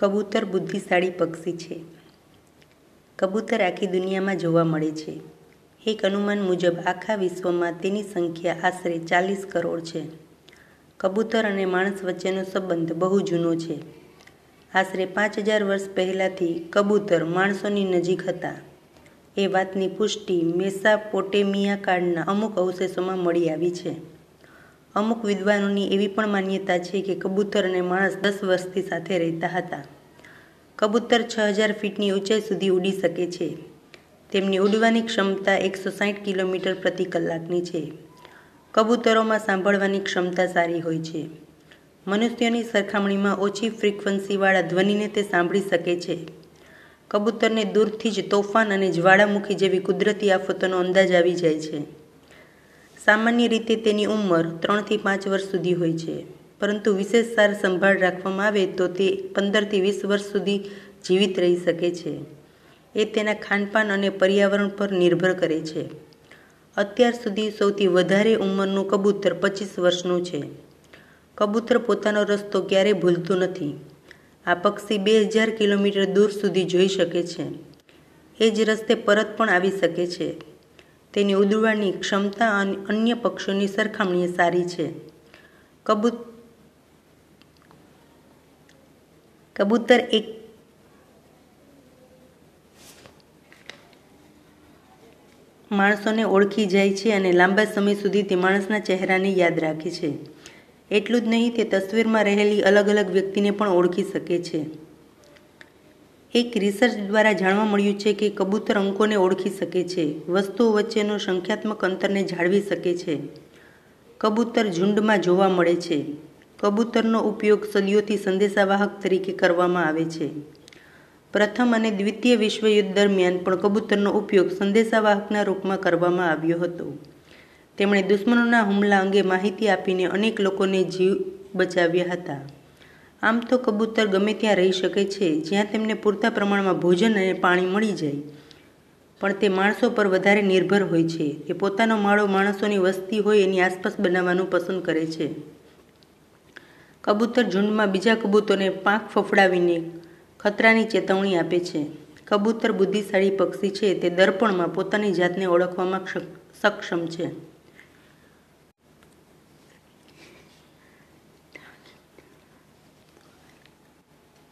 કબૂતર બુદ્ધિશાળી પક્ષી છે. કબૂતર આખી દુનિયામાં જોવા મળે છે. એક અનુમાન મુજબ આખા વિશ્વમાં તેની સંખ્યા આશરે ચાલીસ કરોડ છે. કબૂતર અને માણસ વચ્ચેનો સંબંધ બહુ જૂનો છે. આશરે પાંચ હજાર વર્ષ પહેલાંથી કબૂતર માણસોની નજીક હતા. એ વાતની પુષ્ટિ મેસાપોટેમિયા કાળના અમુક અવશેષોમાં મળી આવી છે. અમુક વિદ્વાનોની એવી પણ માન્યતા છે કે કબૂતર અને માણસ દસ વર્ષથી સાથે રહેતા હતા. કબૂતર છ હજાર ફીટની ઊંચાઈ સુધી ઉડી શકે છે. તેમની ઉડવાની ક્ષમતા એકસો સાઠ કિલોમીટર પ્રતિ કલાકની છે. કબૂતરોમાં સાંભળવાની ક્ષમતા સારી હોય છે. મનુષ્યોની સરખામણીમાં ઓછી ફ્રીક્વન્સીવાળા ધ્વનિને તે સાંભળી શકે છે. કબૂતરને દૂરથી જ તોફાન અને જ્વાળામુખી જેવી કુદરતી આફતોનો અંદાજ આવી જાય છે. સામાન્ય રીતે તેની ઉંમર ત્રણથી પાંચ વર્ષ સુધી હોય છે. પરંતુ વિશેષ સાર સંભાળ રાખવામાં આવે તો તે પંદરથી વીસ વર્ષ સુધી જીવિત રહી શકે છે. એ તેના ખાનપાન અને પર્યાવરણ પર નિર્ભર કરે છે. અત્યાર સુધી સૌથી વધારે ઉંમરનું કબૂતર પચીસ વર્ષનું છે. કબૂતર પોતાનો રસ્તો ક્યારેય ભૂલતું નથી. આ પક્ષી બે હજાર કિલોમીટર દૂર સુધી જોઈ શકે છે. એ જ રસ્તે પરત પણ આવી શકે છે. તેની ઉડવાની ક્ષમતા અને, અન્ય પક્ષીઓની સરખામણીએ સારી છે. કબૂત કબૂતર એક માણસોને ઓળખી જાય છે અને લાંબા સમય સુધી તે માણસના ચહેરાને યાદ રાખે છે. એટલું જ નહીં, તે તસવીરમાં રહેલી અલગ અલગ વ્યક્તિને પણ ઓળખી શકે છે. એક રિસર્ચ દ્વારા જાણવા મળ્યું છે કે કબૂતર અંકોને ઓળખી શકે છે. વસ્તુઓ વચ્ચેનો સંખ્યાત્મક અંતરને જાળવી શકે છે. કબૂતર ઝુંડમાં જોવા મળે છે. કબૂતરનો ઉપયોગ સદીઓથી સંદેશાવાહક તરીકે કરવામાં આવે છે. પ્રથમ અને દ્વિતીય વિશ્વયુદ્ધ દરમિયાન પણ કબૂતરનો ઉપયોગ સંદેશાવાહકના રૂપમાં કરવામાં આવ્યો હતો. તેમણે દુશ્મનોના હુમલા અંગે માહિતી આપીને અનેક લોકોને જીવ બચાવ્યા હતા. આમ તો કબૂતર ગમે ત્યાં રહી શકે છે, જ્યાં તેમને પૂરતા પ્રમાણમાં ભોજન અને પાણી મળી જાય. પણ તે માણસો પર વધારે નિર્ભર હોય છે. તે પોતાનો માળો માણસોની વસ્તી હોય એની આસપાસ બનાવવાનું પસંદ કરે છે. કબૂતર ઝુંડમાં બીજા કબૂતરને પાંખ ફફડાવીને ખતરાની ચેતવણી આપે છે. કબૂતર બુદ્ધિશાળી પક્ષી છે, તે દર્પણમાં પોતાની જાતને ઓળખવામાં સક્ષમ છે.